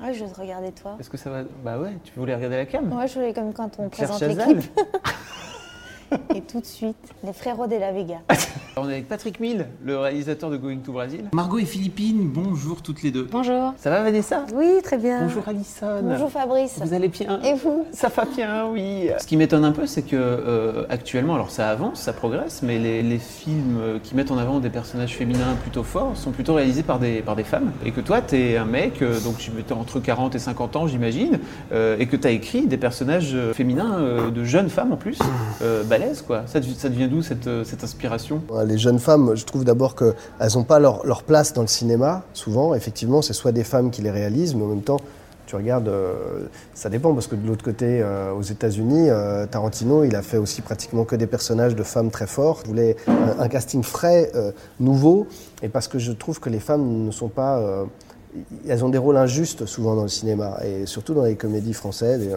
Ouais, je vais te regarder toi. Est-ce que ça va? Bah ouais, tu voulais regarder la cam? Moi, je voulais comme quand on Claire présente l'équipe. Et tout de suite, les frérots de la Vega. On est avec Patrick Mill, le réalisateur de Going to Brazil. Margot et Philippine, bonjour toutes les deux. Bonjour. Ça va Vanessa? Oui, très bien. Bonjour Alison. Bonjour Fabrice. Vous allez bien? Et vous? Ça va bien, oui. Ce qui m'étonne un peu, c'est que euh, actuellement, alors ça avance, ça progresse, mais les, les films euh, qui mettent en avant des personnages féminins plutôt forts sont plutôt réalisés par des, par des femmes. Et que toi, tu es un mec, euh, donc tu es entre 40 et 50 ans, j'imagine, euh, et que tu as écrit des personnages féminins euh, de jeunes femmes en plus, euh, Ça, dev- ça devient d'où cette, euh, inspiration? Ouais, Les jeunes femmes, je trouve d'abord qu'elles n'ont pas leur, place dans le cinéma. Souvent, effectivement, c'est soit des femmes qui les réalisent, mais en même temps, tu regardes, euh, ça dépend, parce que de l'autre côté, euh, aux États-Unis, Tarantino, il a fait aussi pratiquement que des personnages de femmes très fortes. Il voulait un, un casting frais, nouveau, et parce que je trouve que les femmes ne sont pas. Elles ont des rôles injustes souvent dans le cinéma et surtout dans les comédies françaises.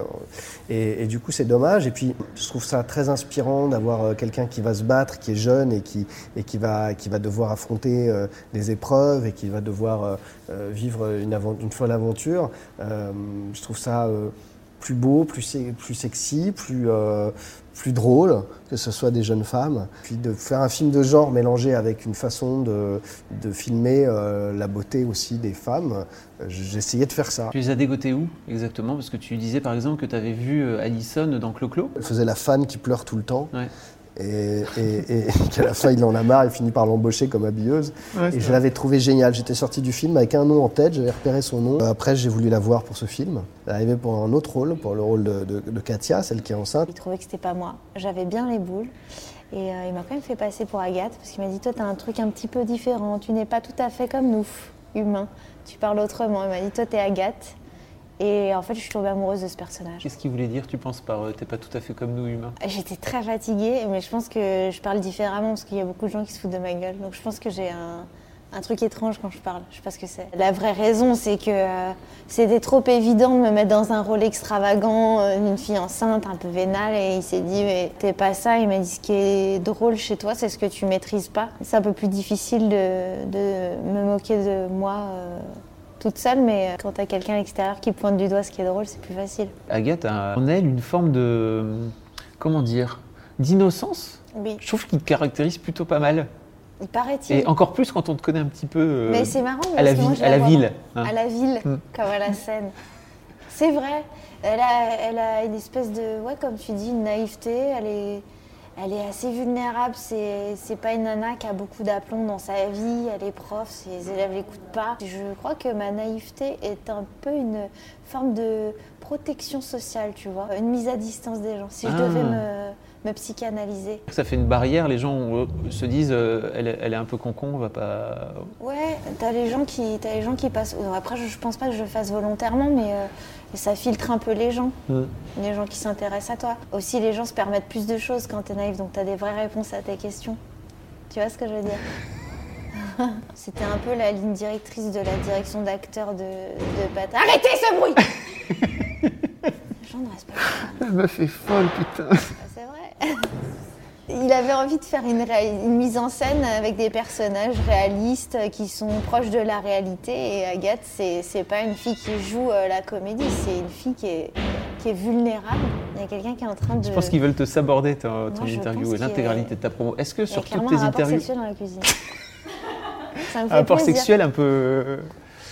Et, du coup, c'est dommage. Et puis, je trouve ça très inspirant d'avoir euh, quelqu'un qui va se battre, qui est jeune et qui, et qui, va, qui va devoir affronter euh, des épreuves et qui va devoir euh, euh, vivre une, une folle aventure. Je trouve ça plus beau, plus, se- plus sexy, plus, euh, plus drôle que ce soit des jeunes femmes. Puis de faire un film de genre mélangé avec une façon de, de filmer euh, la beauté aussi des femmes, euh, j'essayais de faire ça. Tu les as dégotés où exactement? Parce que tu disais par exemple que tu avais vu Alison dans Clo-Clo? Elle faisait la fan qui pleure tout le temps. Ouais. Et, et, et qu'à la fin, il en a marre, il finit par l'embaucher comme habilleuse. Ouais, et je l'avais trouvé génial. J'étais sorti du film avec un nom en tête, j'avais repéré son nom. Euh, Après, j'ai voulu la voir pour ce film. Elle est arrivée pour un autre rôle, pour le rôle de, de- de Katia, celle qui est enceinte. Il trouvait que c'était pas moi. J'avais bien les boules. Et euh, il m'a quand même fait passer pour Agathe parce qu'il m'a dit Toi, t'as un truc un petit peu différent. Tu n'es pas tout à fait comme nous, humains. Tu parles autrement. Il m'a dit Toi, t'es Agathe. Et en fait, je suis tombée amoureuse de ce personnage. Qu'est-ce qu'il voulait dire, tu penses, par euh, t'es pas tout à fait comme nous humains? J'étais très fatiguée, mais je pense que je parle différemment parce qu'il y a beaucoup de gens qui se foutent de ma gueule. Donc je pense que j'ai un, un truc étrange quand je parle. Je sais pas ce que c'est. La vraie raison, c'est que euh, c'était trop évident de me mettre dans un rôle extravagant, euh, d'une fille enceinte, un peu vénale, et il s'est dit mais t'es pas ça. Il m'a dit ce qui est drôle chez toi, c'est ce que tu maîtrises pas. C'est un peu plus difficile de, de me moquer de moi. Toute seule, mais quand t'as quelqu'un à l'extérieur qui pointe du doigt ce qui est drôle, c'est plus facile. Agathe a en elle une forme de. Comment dire D'innocence Oui, Je trouve qu'il te caractérise plutôt pas mal. il paraît-il. Et encore plus quand on te connaît un petit peu. euh, Mais c'est marrant. à la, ville- je à la ville. hein. À la ville, Mm. comme à la scène. C'est vrai. Elle a, elle a une espèce de, ouais, comme tu dis, une naïveté. Elle est, elle est assez vulnérable. C'est, c'est pas une nana qui a beaucoup d'aplomb dans sa vie. Elle est prof, ses élèves l'écoutent pas. Je crois que ma naïveté est un peu une forme de protection sociale, tu vois, une mise à distance des gens. Si je Ah. devais me, me psychanalyser. Ça fait une barrière, les gens euh, se disent euh, elle, est- elle est un peu concon, on va pas. Ouais, t'as les gens qui, t'as les gens qui passent. Après, je, je pense pas que je le fasse volontairement, mais euh, ça filtre un peu les gens, Mm. les gens qui s'intéressent à toi. Aussi, les gens se permettent plus de choses quand t'es naïf, donc t'as des vraies réponses à tes questions. Tu vois ce que je veux dire? C'était un peu la ligne directrice de la direction d'acteur de, de Pat. Arrêtez ce bruit Les gens ne pas. Elle m'a fait folle, putain. Ah, C'est vrai. Il avait envie de faire une, mise en scène avec des personnages réalistes qui sont proches de la réalité. Et Agathe, c'est c'est pas une fille qui joue euh, la comédie, c'est une fille qui est, qui est vulnérable. Il y a quelqu'un qui est en train de. Je pense qu'ils veulent te saborder ton, ton Moi, je interview et l'intégralité de ta promo. Est-ce que sur toutes tes un rapport interviews. sexuel dans la cuisine. Ça me fait Un rapport plaisir. sexuel un peu.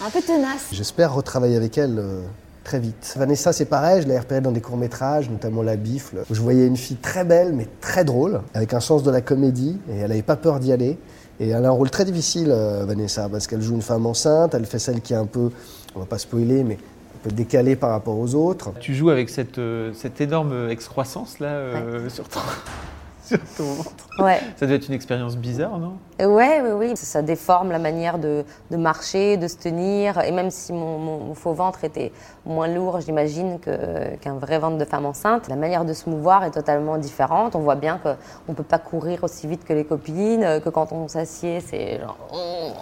Un peu tenace. J'espère retravailler avec elle euh, très vite. Vanessa, c'est pareil, je l'ai repérée dans des courts-métrages, notamment La Bifle, où je voyais une fille très belle, mais très drôle, avec un sens de la comédie, et elle n'avait pas peur d'y aller. Et elle a un rôle très difficile, euh, Vanessa, parce qu'elle joue une femme enceinte, elle fait celle qui est un peu, on va pas spoiler, mais un peu décalée par rapport aux autres. Tu joues avec cette, euh, cette énorme excroissance là euh, sur, ton, sur ton ventre. Ouais. Ça doit être une expérience bizarre, non? Ouais, oui, oui. Ça déforme la manière de, de marcher, de se tenir. Et même si mon, mon, faux ventre était moins lourd, j'imagine, qu'un vrai ventre de femme enceinte, la manière de se mouvoir est totalement différente. On voit bien qu'on ne peut pas courir aussi vite que les copines, que quand on s'assied, c'est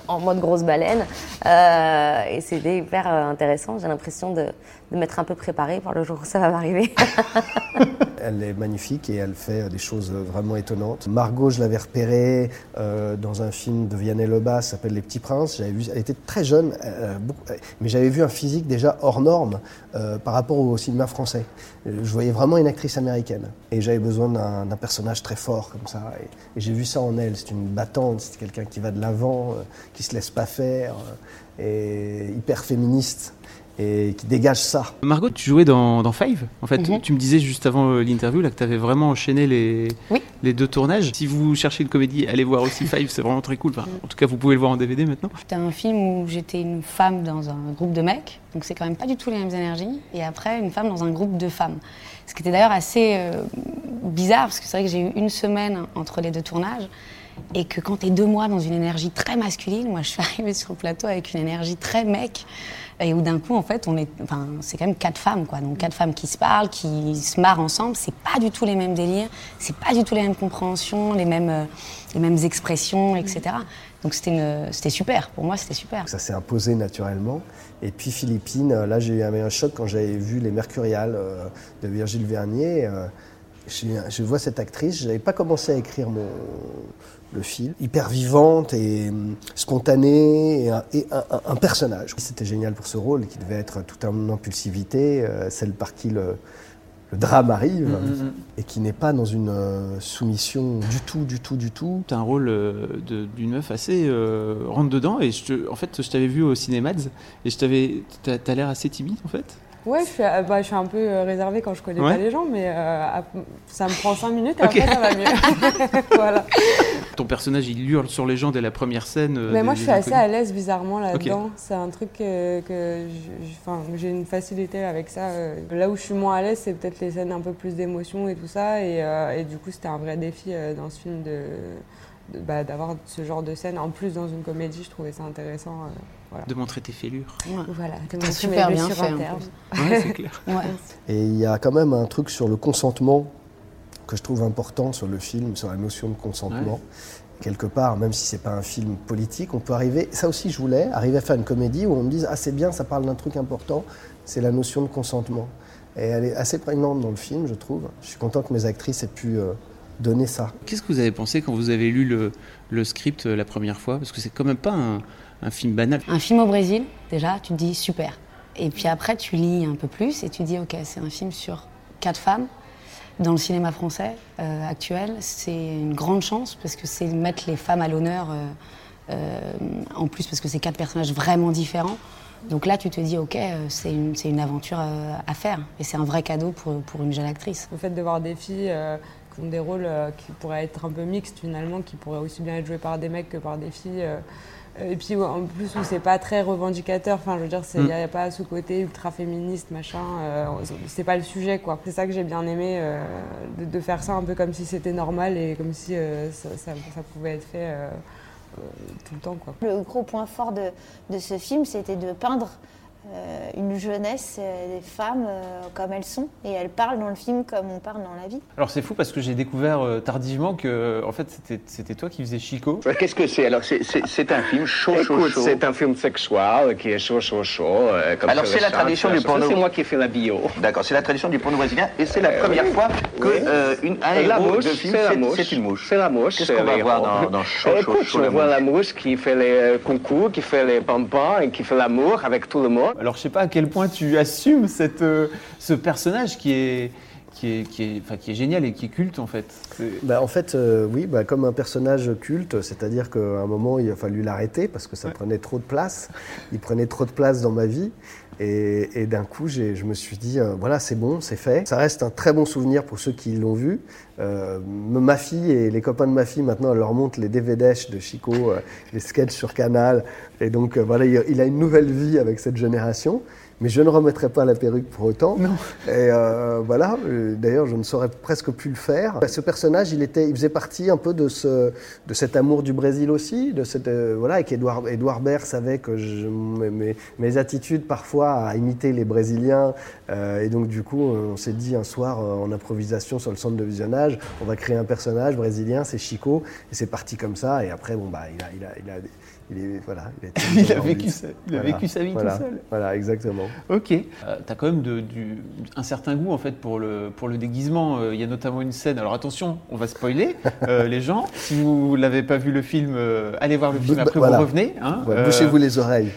en mode grosse baleine. Euh, et c'est hyper intéressant. J'ai l'impression de, de m'être un peu préparée pour le jour où ça va m'arriver. elle est magnifique et elle fait des choses vraiment étonnantes. Margot, je l'avais repérée euh, dans un film de Vianney Lebas, s'appelle Les Petits Princes. Vu, elle était très jeune, euh, mais j'avais vu un physique déjà hors norme euh, par rapport au cinéma français. Je voyais vraiment une actrice américaine et j'avais besoin d'un personnage très fort comme ça. Et, j'ai vu ça en elle. C'est une battante, c'est quelqu'un qui va de l'avant, qui se laisse pas faire et hyper féministe et qui dégage ça. Margot, tu jouais dans, Five. En fait, mhm. tu me disais juste avant euh, l'interview là que tu avais vraiment enchaîné les, les deux tournages. Si vous cherchez une comédie, allez voir aussi Five, c'est vraiment très cool. en tout cas, vous pouvez le voir en DVD maintenant. C'était un film où j'étais une femme dans un groupe de mecs, donc c'est quand même pas du tout les mêmes énergies. Et après, une femme dans un groupe de femmes. Ce qui était d'ailleurs assez euh, bizarre, parce que c'est vrai que j'ai eu une semaine entre les deux tournages et que quand tu es deux mois dans une énergie très masculine, moi je suis arrivée sur le plateau avec une énergie très mec, et où d'un coup, en fait, on est, enfin, c'est quand même quatre femmes, quoi. Donc quatre femmes qui se parlent, qui se marrent ensemble. C'est pas du tout les mêmes délires, c'est pas du tout les mêmes compréhensions, les mêmes, euh, les mêmes expressions, etc. Donc c'était, super. Pour moi, c'était super. Ça s'est imposé naturellement. Et puis Philippine, euh, là, j'ai eu un choc quand j'avais vu Les Mercuriales euh, de Virgile Vernier. Je vois cette actrice, je n'avais pas commencé à écrire mon, le film, hyper vivante et hum, spontanée et, un, personnage. C'était génial pour ce rôle qui devait être tout en impulsivité, euh, celle par qui le, drame arrive mm, mm, mm. et qui n'est pas dans une euh, soumission du tout, du tout, du tout. Tu as un rôle euh, d'une meuf assez rentre dedans et je en fait je t'avais vu au cinéma et je t'avais, t'as l'air assez timide en fait. Ouais, je suis, euh, bah, je suis un peu euh, réservée quand je connais pas les gens, mais euh, ça me prend 5 minutes et après ça va mieux. voilà. Ton personnage, il hurle sur les gens dès la première scène. mais moi, je suis assez à l'aise bizarrement là-dedans. C'est un truc que, j'ai une facilité avec ça. Là où je suis moins à l'aise, c'est peut-être les scènes un peu plus d'émotion et tout ça. Et, et du coup, c'était un vrai défi dans ce film de bah, d'avoir ce genre de scène. En plus, dans une comédie, je trouvais ça intéressant. Euh, de montrer tes fêlures. Voilà, de super bien fait. c'est clair. Et il y a quand même un truc sur le consentement que je trouve important sur le film, sur la notion de consentement. Quelque part, même si c'est pas un film politique, on peut arriver. Ça aussi, je voulais arriver à faire une comédie où on me dise ah c'est bien, ça parle d'un truc important, c'est la notion de consentement. Et elle est assez prégnante dans le film, je trouve. Je suis content que mes actrices aient pu euh, donner ça. Qu'est-ce que vous avez pensé quand vous avez lu le, le script euh, la première fois? Parce que c'est quand même pas un, un, film banal. Un film au Brésil, déjà, tu te dis super. Et puis après, tu lis un peu plus et tu dis ok, c'est un film sur quatre femmes. Dans le cinéma français euh, actuel, c'est une grande chance parce que c'est mettre les femmes à l'honneur, euh, en plus parce que c'est quatre personnages vraiment différents. Donc là, tu te dis, ok, c'est une, une, aventure à faire. Et c'est un vrai cadeau pour, pour, une jeune actrice. Le fait de voir des filles qui ont des rôles euh, qui pourraient être un peu mixtes finalement, qui pourraient aussi bien être joués par des mecs que par des filles. Euh. Et puis en plus où c'est pas très revendicateur, enfin je veux dire, il n'y a, pas ce côté ultra féministe, machin, euh, c'est pas le sujet quoi. C'est ça que j'ai bien aimé, de, faire ça un peu comme si c'était normal et comme si ça, ça, pouvait être fait tout le temps quoi. Le gros point fort de, de ce film, c'était de peindre euh, une jeunesse, euh, des femmes euh, comme elles sont, et elles parlent dans le film comme on parle dans la vie. Alors c'est fou parce que j'ai découvert tardivement que en fait c'était toi qui faisais Chico. Qu'est-ce que c'est? Alors c'est un film chaud, chaud, chaud. C'est un film sexuel qui est chaud, chaud, chaud. Alors c'est la tradition du porno. C'est moi qui ai fait la bio. D'accord, c'est la tradition du porno brésilien, et c'est la première fois que une, un la mouche, de film, c'est une mouche. C'est la mouche. Qu'est-ce qu'on va voir dans, dans chaud, chaud, chaud, On voit la mouche qui fait les concours, qui fait les pompons et qui fait l'amour avec tout le monde. Alors, je sais pas à quel point tu assumes cette, euh, ce personnage qui est, qui est, qui, est, enfin, qui est génial et qui est culte en fait. Bah, en fait, euh, oui, bah, comme un personnage culte, c'est-à-dire qu'à un moment il a fallu l'arrêter parce que ça prenait trop de place. Il prenait trop de place dans ma vie. Et, d'un coup, je me suis dit, euh, voilà, c'est bon, c'est fait. Ça reste un très bon souvenir pour ceux qui l'ont vu. Euh, ma fille et les copains de ma fille, maintenant, leur montrent les DVD de Chico, euh, les sketchs sur Canal. Et donc, voilà, il, a une nouvelle vie avec cette génération. Mais je ne remettrai pas la perruque pour autant. Non. Et euh, voilà, euh, d'ailleurs, je ne saurais presque plus le faire. Ce personnage, il, était, il faisait partie un peu de, ce, de cet amour du Brésil aussi, de cette, euh, voilà, et qu'Edouard Edouard Baird savait que je, mes, mes, attitudes parfois à imiter les Brésiliens. Euh, et donc, du coup, on s'est dit un soir en improvisation sur le centre de visionnage, on va créer un personnage brésilien, c'est Chico, et c'est parti comme ça. Et après, bon, bah, il a, il a, il a il, voilà, il, a, vécu sa, il a, vécu sa, vie voilà. tout seul. Voilà, exactement. Ok. Euh, tu as quand même de, du, un certain goût en fait pour le, pour le déguisement. Euh, il y a notamment une scène. Alors attention, on va spoiler euh, les gens. Si vous l'avez pas vu le film, euh, allez voir le film. Après voilà. vous revenez. Hein, ouais, Bouchez-vous les oreilles.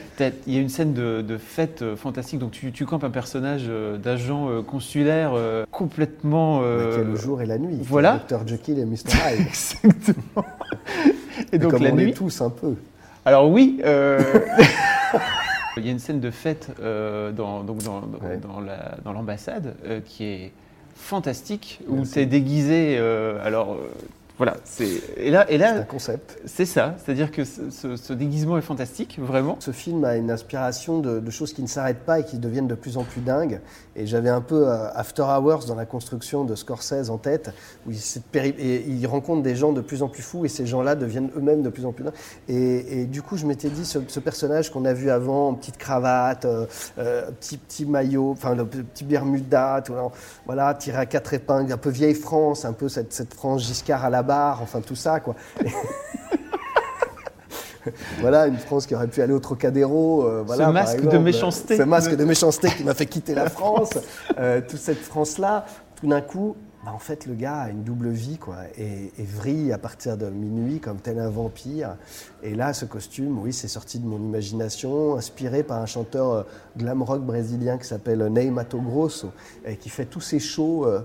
Il y a une scène de, de fête fantastique. Donc tu, tu campes un personnage d'agent consulaire complètement. Bah, le jour et la nuit. Voilà. Dr Jekyll et Mr Hyde. Exactement. Et donc comme la on nuit. tous un peu. Alors oui, euh... il y a une scène de fête euh, dans, donc dans, ouais. dans l'ambassade la, euh, qui est fantastique, où tu es déguisé, alors voilà, c'est et là et là c'est un concept. C'est ça, c'est-à-dire que ce, ce, ce, déguisement est fantastique, vraiment. Ce film a une inspiration de, de choses qui ne s'arrêtent pas et qui deviennent de plus en plus dingues. Et j'avais un peu euh, After Hours dans la construction de Scorsese en tête, où il, et il rencontre des gens de plus en plus fous et ces gens-là deviennent eux-mêmes de plus en plus dingues. Et, et du coup, je m'étais dit, ce, ce personnage qu'on a vu avant, petite cravate, euh, euh, petit, petit maillot, enfin le petit bermuda, tout, voilà, tiré à quatre épingles, un peu vieille France, un peu cette, cette France Giscard à la barre, enfin tout ça quoi. voilà, une France qui aurait pu aller au Trocadéro. Euh, voilà, ce masque exemple, de méchanceté. Ce masque de méchanceté qui m'a fait quitter la France. Euh, toute cette France-là, tout d'un coup, bah, en fait, le gars a une double vie quoi, et, et, vrille à partir de minuit comme tel un vampire. Et là, ce costume, oui, c'est sorti de mon imagination, inspiré par un chanteur euh, glam rock brésilien qui s'appelle Ney Mato Grosso, et qui fait tous ses shows euh,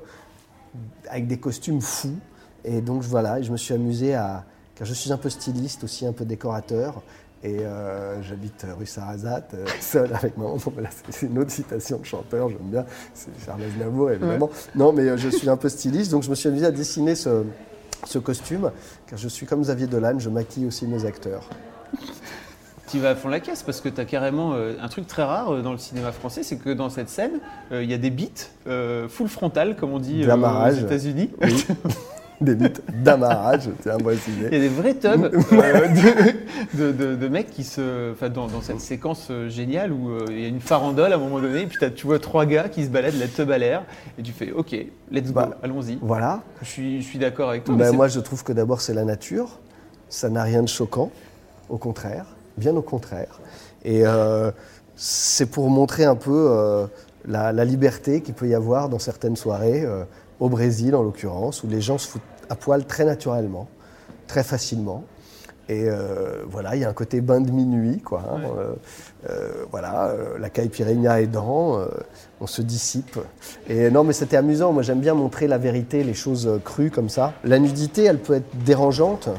avec des costumes fous. Et donc voilà, je me suis amusé à. Car je suis un peu styliste, aussi un peu décorateur. Et euh, j'habite rue Sarrazat, euh, seul avec maman. Bon, là, c'est une autre citation de chanteur, j'aime bien. C'est Charles Aznavour, évidemment. Ouais. Non, mais euh, je suis un peu styliste, donc je me suis amusé à dessiner ce, ce costume. Car je suis comme Xavier Dolan, je maquille aussi mes acteurs. tu vas à fond la caisse parce que tu as carrément euh, un truc très rare euh, dans le cinéma français, c'est que dans cette scène, il euh, y a des beats full frontal, comme on dit aux États-Unis. Oui. des bits d'amarrage, tiens, moi. Il y a des vrais tubs euh, de, de, de, de, mecs qui se. Enfin, dans, dans, cette séquence géniale où il euh, y a une farandole à un moment donné, et puis tu vois trois gars qui se baladent la tub à l'air, et tu fais OK, let's bah, go, allons-y. Voilà. Je suis, je suis d'accord avec toi. Ben moi, je trouve que d'abord, c'est la nature. Ça n'a rien de choquant. Au contraire. Bien au contraire. Et euh, c'est pour montrer un peu euh, la, la, liberté qu'il peut y avoir dans certaines soirées au Brésil en l'occurrence, où les gens se foutent à poil très naturellement, très facilement. Et euh, voilà, il y a un côté bain de minuit, quoi. Hein, ouais. euh, euh, voilà, la caipirinha aidant, on se dissipe. Et non, mais c'était amusant. Moi, j'aime bien montrer la vérité, les choses crues comme ça. La nudité, elle peut être dérangeante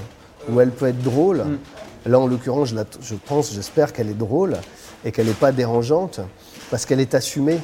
ou elle peut être drôle. Mm. Là, en l'occurrence, je, je, pense, j'espère qu'elle est drôle et qu'elle n'est pas dérangeante parce qu'elle est assumée.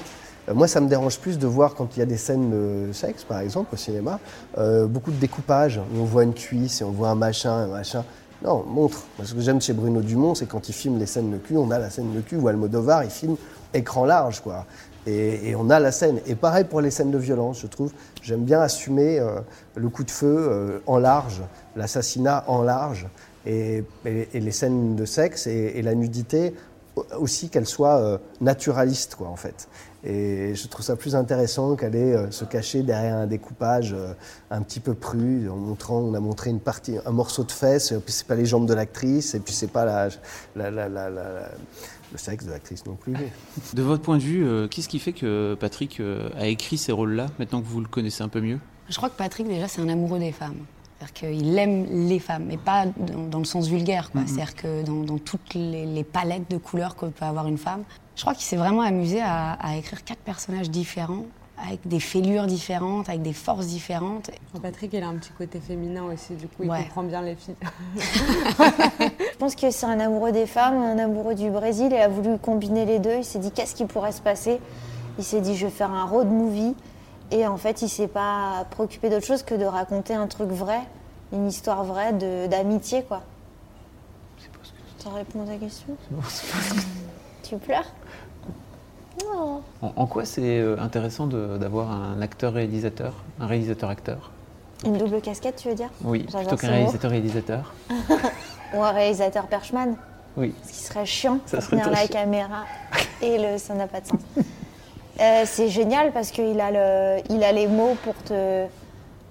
Moi, ça me dérange plus de voir quand il y a des scènes de sexe, par exemple, au cinéma, euh, beaucoup de découpage, où on voit une cuisse et on voit un machin, un machin. Non, montre. Ce que j'aime chez Bruno Dumont, c'est quand il filme les scènes de cul, on a la scène de cul, ou Almodovar, il filme écran large, quoi. Et, on a la scène. Et pareil pour les scènes de violence, je trouve. J'aime bien assumer euh, le coup de feu euh, en large, l'assassinat en large, et, les scènes de sexe et, la nudité aussi qu'elles soient euh, naturalistes, quoi, en fait. Et je trouve ça plus intéressant qu'aller euh, se cacher derrière un découpage euh, un petit peu prude, en montrant, on a montré une partie, un morceau de fesse, et puis c'est pas les jambes de l'actrice, et puis c'est pas la, la, la, la, le sexe de l'actrice non plus. De votre point de vue, euh, qu'est-ce qui fait que Patrick a écrit ces rôles-là, maintenant que vous le connaissez un peu mieux? Je crois que Patrick, déjà, c'est un amoureux des femmes. C'est-à-dire qu'il aime les femmes, mais pas dans, dans le sens vulgaire. Mm -hmm. C'est-à-dire que dans, dans toutes les, les, palettes de couleurs que peut avoir une femme, je crois qu'il s'est vraiment amusé à, à, écrire quatre personnages différents, avec des fêlures différentes, avec des forces différentes. Patrick, il a un petit côté féminin aussi, du coup, il ouais. comprend bien les filles. je pense que c'est un amoureux des femmes, un amoureux du Brésil, et a voulu combiner les deux. Il s'est dit, qu'est-ce qui pourrait se passer? Il s'est dit, je vais faire un road movie. Et en fait, il s'est pas préoccupé d'autre chose que de raconter un truc vrai, une histoire vraie d'amitié, quoi. C'est pas ce que tu as répondu à ta question? Non, c'est pas ce que... Tu pleures? Non. En, en quoi c'est euh, intéressant d'avoir un acteur-réalisateur, un réalisateur-acteur Une double casquette, tu veux dire? Oui, plutôt qu'un réalisateur-réalisateur. Ou un réalisateur perchman Oui. Ce qui serait chiant Ça serait tenir la chiant. caméra et le, ça n'a pas de sens. Euh, c'est génial parce qu'il a, le, il a les mots pour te,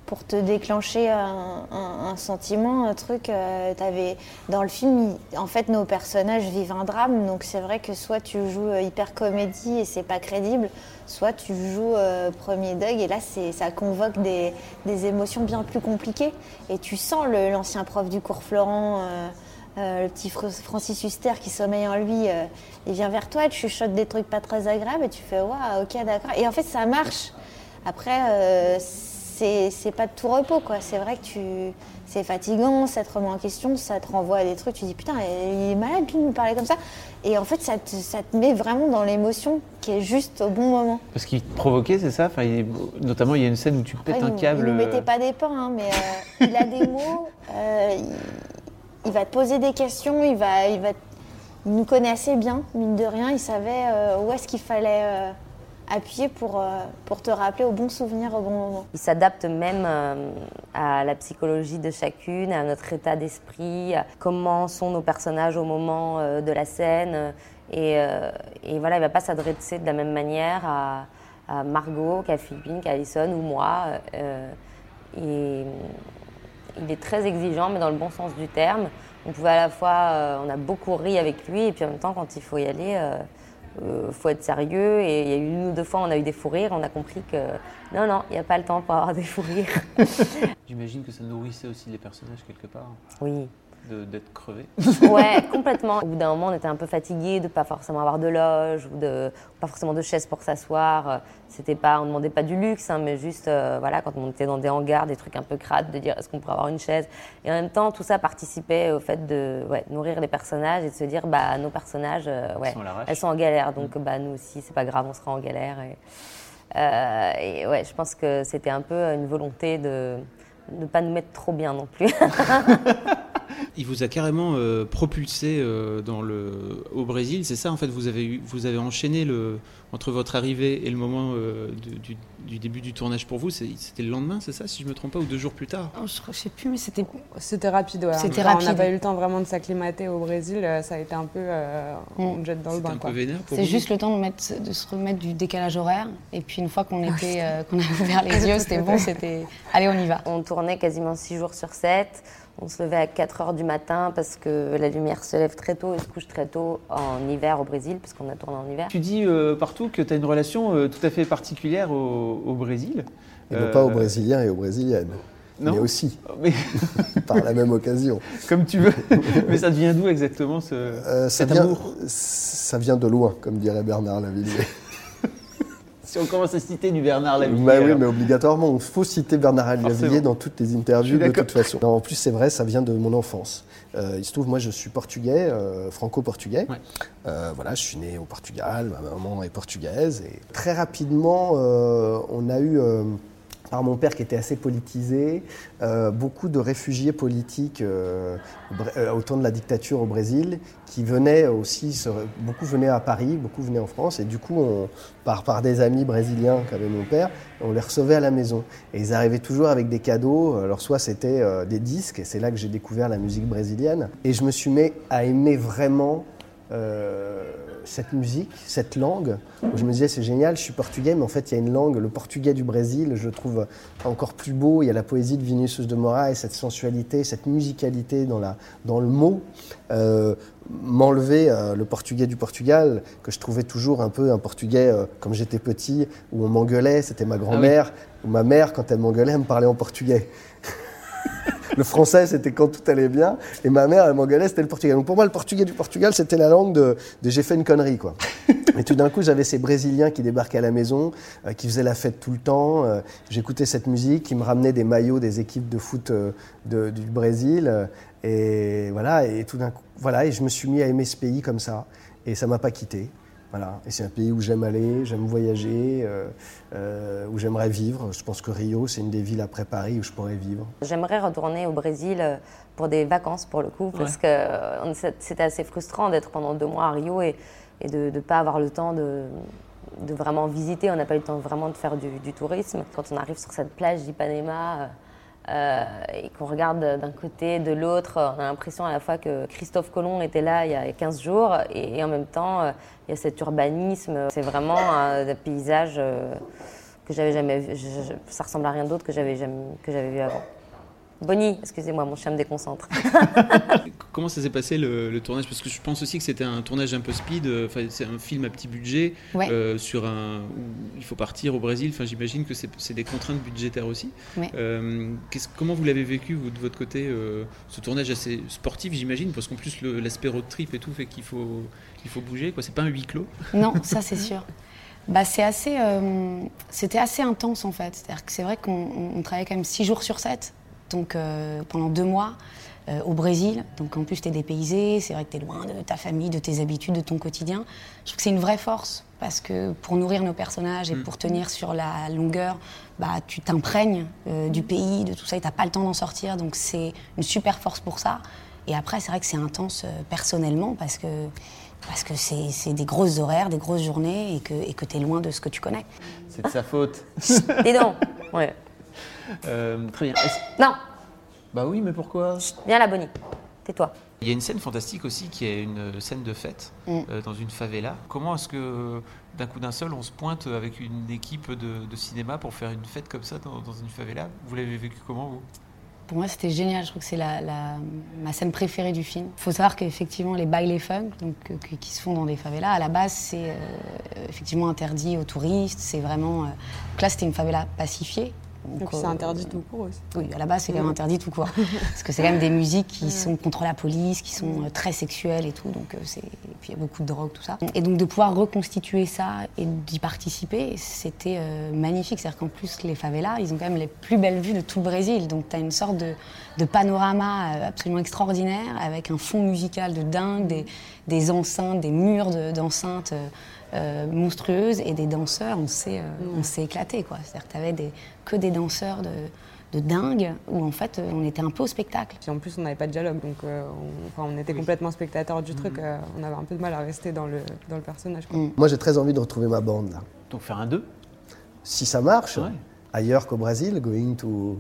pour te déclencher un, sentiment, un truc. euh, dans le film, il- en fait, nos personnages vivent un drame, donc c'est vrai que soit tu joues euh, hyper comédie et c'est pas crédible, soit tu joues euh, premier Doug et là ça convoque des, des émotions bien plus compliquées. Et tu sens l'ancien prof du cours Florent. euh, le petit Fr- Francis Huster qui sommeille en lui, il vient vers toi, tu chuchotes des trucs pas très agréables et tu fais waouh, ok, d'accord. Et en fait, ça marche. Après, c'est pas de tout repos, quoi. C'est vrai que tu, c'est fatigant, ça te remet en question, ça te renvoie à des trucs. Tu dis putain, il est malade, lui, de nous parler comme ça. Et en fait, ça te, ça te met vraiment dans l'émotion qui est juste au bon moment. Parce qu'il te provoquait, c'est ça? Enfin, il est- Notamment, il y a une scène où tu pètes Après, un il- câble. Il ne euh, mettait pas des pains, hein, mais euh, il a des mots. euh, il, il va te poser des questions. Il va, il va, il nous connaît assez bien, mine de rien. Il savait euh, où est-ce qu'il fallait euh, appuyer pour, euh, pour te rappeler au bon souvenir au bon moment. Il s'adapte même euh, à la psychologie de chacune, à notre état d'esprit, comment sont nos personnages au moment euh, de la scène. Et, voilà, il ne va pas s'adresser de la même manière à, Margot qu'à Philippine, qu'à Alison ou moi. Et il est très exigeant, mais dans le bon sens du terme. On pouvait à la fois, on a beaucoup ri avec lui, et puis en même temps, quand il faut y aller, euh, faut être sérieux. Et il y a eu une ou deux fois, on a eu des fous rires, on a compris que non, non, il n'y a pas le temps pour avoir des fous rires. J'imagine que ça nourrissait aussi les personnages quelque part, Oui. D'être crevés. Ouais, complètement. Au bout d'un moment, on était un peu fatigué de pas forcément avoir de loge ou de pas forcément de chaise pour s'asseoir. Euh, C'était pas, on demandait pas du luxe, hein, mais juste, euh, voilà, quand on était dans des hangars, des trucs un peu crades, de dire est-ce qu'on pourrait avoir une chaise? Et en même temps, tout ça participait au fait de ouais, nourrir les personnages et de se dire, bah, nos personnages, euh, ouais, sont elles sont en galère, donc bah, nous aussi, c'est pas grave, on sera en galère. Et, euh, et ouais, je pense que c'était un peu une volonté de ne pas nous mettre trop bien non plus. Il vous a carrément euh, propulsé euh, dans le, au Brésil, c'est ça en fait, vous avez, eu- vous avez enchaîné le, entre votre arrivée et le moment euh, du, du- du début du tournage pour vous, c'était le lendemain, c'est ça, si je me trompe pas, ou deux jours plus tard? Oh, je, je sais plus, mais c'était. C'était rapide, ouais. C'était Enfin, On rapide. n'a pas eu le temps vraiment de s'acclimater au Brésil, ça a été un peu. euh, on jette dans le C'était bain, un quoi. peu vénère pour C'est juste le temps de, mettre, de se remettre du décalage horaire. Et puis une fois qu'on était, euh, qu'on a ouvert les yeux, c'était bon, c'était. Allez, on y va. On tournait quasiment 6 jours sur 7. On se levait à 4 heures du matin parce que la lumière se lève très tôt et se couche très tôt en hiver au Brésil, parce qu'on a tourné en hiver. Tu dis euh, partout que tu as une relation euh, tout à fait particulière au, au Brésil. Et non Euh, pas aux Brésiliens et aux Brésiliennes. Non. Mais aussi, Mais par la même occasion. comme tu veux. Mais ça devient d'où exactement ce, Euh, ça, cet vient, amour? ça vient de loin, comme dirait Bernard Lavillier. Si on commence à citer du Bernard Lavillier. Bah oui, mais obligatoirement, il faut citer Bernard Lavillier Forcément. dans toutes les interviews de toute façon. Non, en plus, c'est vrai, ça vient de mon enfance. Euh, il se trouve, moi, je suis portugais, euh, franco-portugais. Ouais. Euh, voilà, je suis né au Portugal, ma maman est portugaise. Et très rapidement, euh, on a eu, euh, par mon père qui était assez politisé, euh, beaucoup de réfugiés politiques euh, euh, au temps de la dictature au Brésil, qui venaient aussi, beaucoup venaient à Paris, beaucoup venaient en France, et du coup, par, par des amis brésiliens qu'avait mon père, on les recevait à la maison. Et ils arrivaient toujours avec des cadeaux, alors soit c'était des disques, et c'est là que j'ai découvert la musique brésilienne, et je me suis mis à aimer vraiment cette musique, cette langue, je me disais c'est génial, je suis portugais, mais en fait il y a une langue, le portugais du Brésil, je trouve encore plus beau, il y a la poésie de Vinicius de Moraes, cette sensualité, cette musicalité dans, la, dans le mot, euh, m'enlever euh, le portugais du Portugal, que je trouvais toujours un peu un portugais, euh, comme j'étais petit, où on m'engueulait, c'était ma grand-mère, ou ma mère quand elle m'engueulait, elle me parlait en portugais. Le français, c'était quand tout allait bien. Et ma mère, elle m'engueulait, c'était le portugais. Donc pour moi, le portugais du Portugal, c'était la langue de, j'ai fait une connerie, quoi. Et tout d'un coup, j'avais ces Brésiliens qui débarquaient à la maison, euh, qui faisaient la fête tout le temps. Euh, J'écoutais cette musique, qui me ramenaient des maillots des équipes de foot euh, du Brésil. Et voilà, et tout d'un coup, voilà, et je me suis mis à aimer ce pays comme ça. Et ça m'a pas quitté. Voilà. Et c'est un pays où j'aime aller, j'aime voyager, euh, euh, où j'aimerais vivre. Je pense que Rio, c'est une des villes après Paris où je pourrais vivre. J'aimerais retourner au Brésil euh, pour des vacances pour le coup, parce que c'était assez frustrant d'être pendant deux mois à Rio et, et de ne pas avoir le temps de, de vraiment visiter. On n'a pas eu le temps vraiment de faire du, du tourisme. Quand on arrive sur cette plage d'Ipanema, euh, et qu'on regarde d'un côté, de l'autre, on a l'impression à la fois que Christophe Colomb était là il y a 15 jours et, en même temps, euh, il y a cet urbanisme. C'est vraiment un, paysage euh, que j'avais jamais vu. ça ressemble à rien d'autre que j'avais vu avant. Bonnie, excusez-moi, mon chien me déconcentre. Comment ça s'est passé le, tournage? Parce que je pense aussi que c'était un tournage un peu speed. Euh, enfin, c'est un film à petit budget euh, sur un où il faut partir au Brésil. Enfin, j'imagine que c'est des contraintes budgétaires aussi. Euh, comment vous l'avez vécu vous de votre côté ce tournage assez sportif, j'imagine, parce qu'en plus l'aspect road trip et tout fait qu'il faut il faut bouger. Quoi, c'est pas un huis clos? Non, ça c'est sûr. Bah, c'est assez, c'était assez intense en fait. C'est-à-dire que c'est vrai qu'on travaillait quand même 6 jours sur 7 donc euh, pendant deux mois euh, au Brésil. Donc en plus, tu es dépaysé, c'est vrai que tu es loin de ta famille, de tes habitudes, de ton quotidien. Je trouve que c'est une vraie force parce que pour nourrir nos personnages et mm. pour tenir sur la longueur, bah, tu t'imprègnes euh, du pays, de tout ça, et tu n'as pas le temps d'en sortir. Donc c'est une super force pour ça. Et après, c'est vrai que c'est intense personnellement parce que parce que c'est des grosses horaires, des grosses journées et que et que tu es loin de ce que tu connais. C'est de sa faute. Dis donc. Ouais. Euh, très bien. Non Bah oui, mais pourquoi Viens la Bonnie, tais-toi. Il y a une scène fantastique aussi qui est une scène de fête mm. euh, dans une favela. Comment est-ce que d'un coup d'un seul on se pointe avec une équipe de, cinéma pour faire une fête comme ça dans, une favela? Vous l'avez vécu comment vous? Pour moi, c'était génial. Je trouve que c'est la, ma scène préférée du film. Il faut savoir qu'effectivement, les baile funk, donc, euh, qui se font dans des favelas, à la base, c'est effectivement interdit aux touristes. C'est vraiment. là, c'était une favela pacifiée. Donc c'est interdit tout court aussi. Oui, à la base c'est quand même interdit tout court. Parce que c'est quand même des musiques qui sont contre la police, qui sont euh, très sexuelles et tout. Donc euh, c'est et puis il y a beaucoup de drogue, tout ça. Et donc de pouvoir reconstituer ça et d'y participer, c'était euh, magnifique. C'est-à-dire qu'en plus les favelas, ils ont quand même les plus belles vues de tout le Brésil. Donc tu as une sorte de, de, panorama absolument extraordinaire avec un fond musical de dingue, des, des enceintes, des murs d'enceintes. Euh, monstrueuses et des danseurs, on s'est euh, mm. éclaté. C'est-à-dire que tu avais des, que des danseurs de, de dingue où en fait on était un peu au spectacle. Puis en plus on n'avait pas de dialogue donc euh, on, on, était complètement spectateur du truc, mm. on avait un peu de mal à rester dans le, dans le personnage. Mm. Moi j'ai très envie de retrouver ma bande là. Donc faire un 2 Si ça marche, ailleurs qu'au Brésil, going to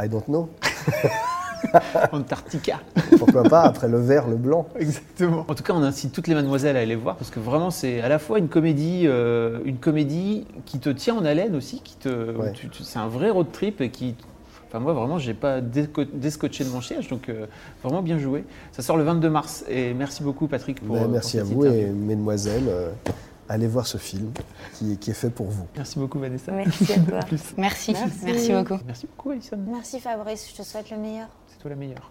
I don't know. Antarctica. Pourquoi pas, après le vert, le blanc. Exactement. En tout cas, on incite toutes les mademoiselles à aller voir parce que vraiment, c'est à la fois une comédie, euh, une comédie qui te tient en haleine aussi, qui te, c'est un vrai road trip et qui Enfin, moi, vraiment, j'ai pas déscotché de mon siège, donc euh, vraiment bien joué. Ça sort le 22 mars. Et merci beaucoup, Patrick, pour. Ben, merci à vous et mesdemoiselles. Euh, allez voir ce film qui, est fait pour vous. Merci beaucoup, Vanessa. Merci à toi. merci. merci. beaucoup. Merci beaucoup, Alison. Merci, Fabrice. Je te souhaite le meilleur. toi la meilleure.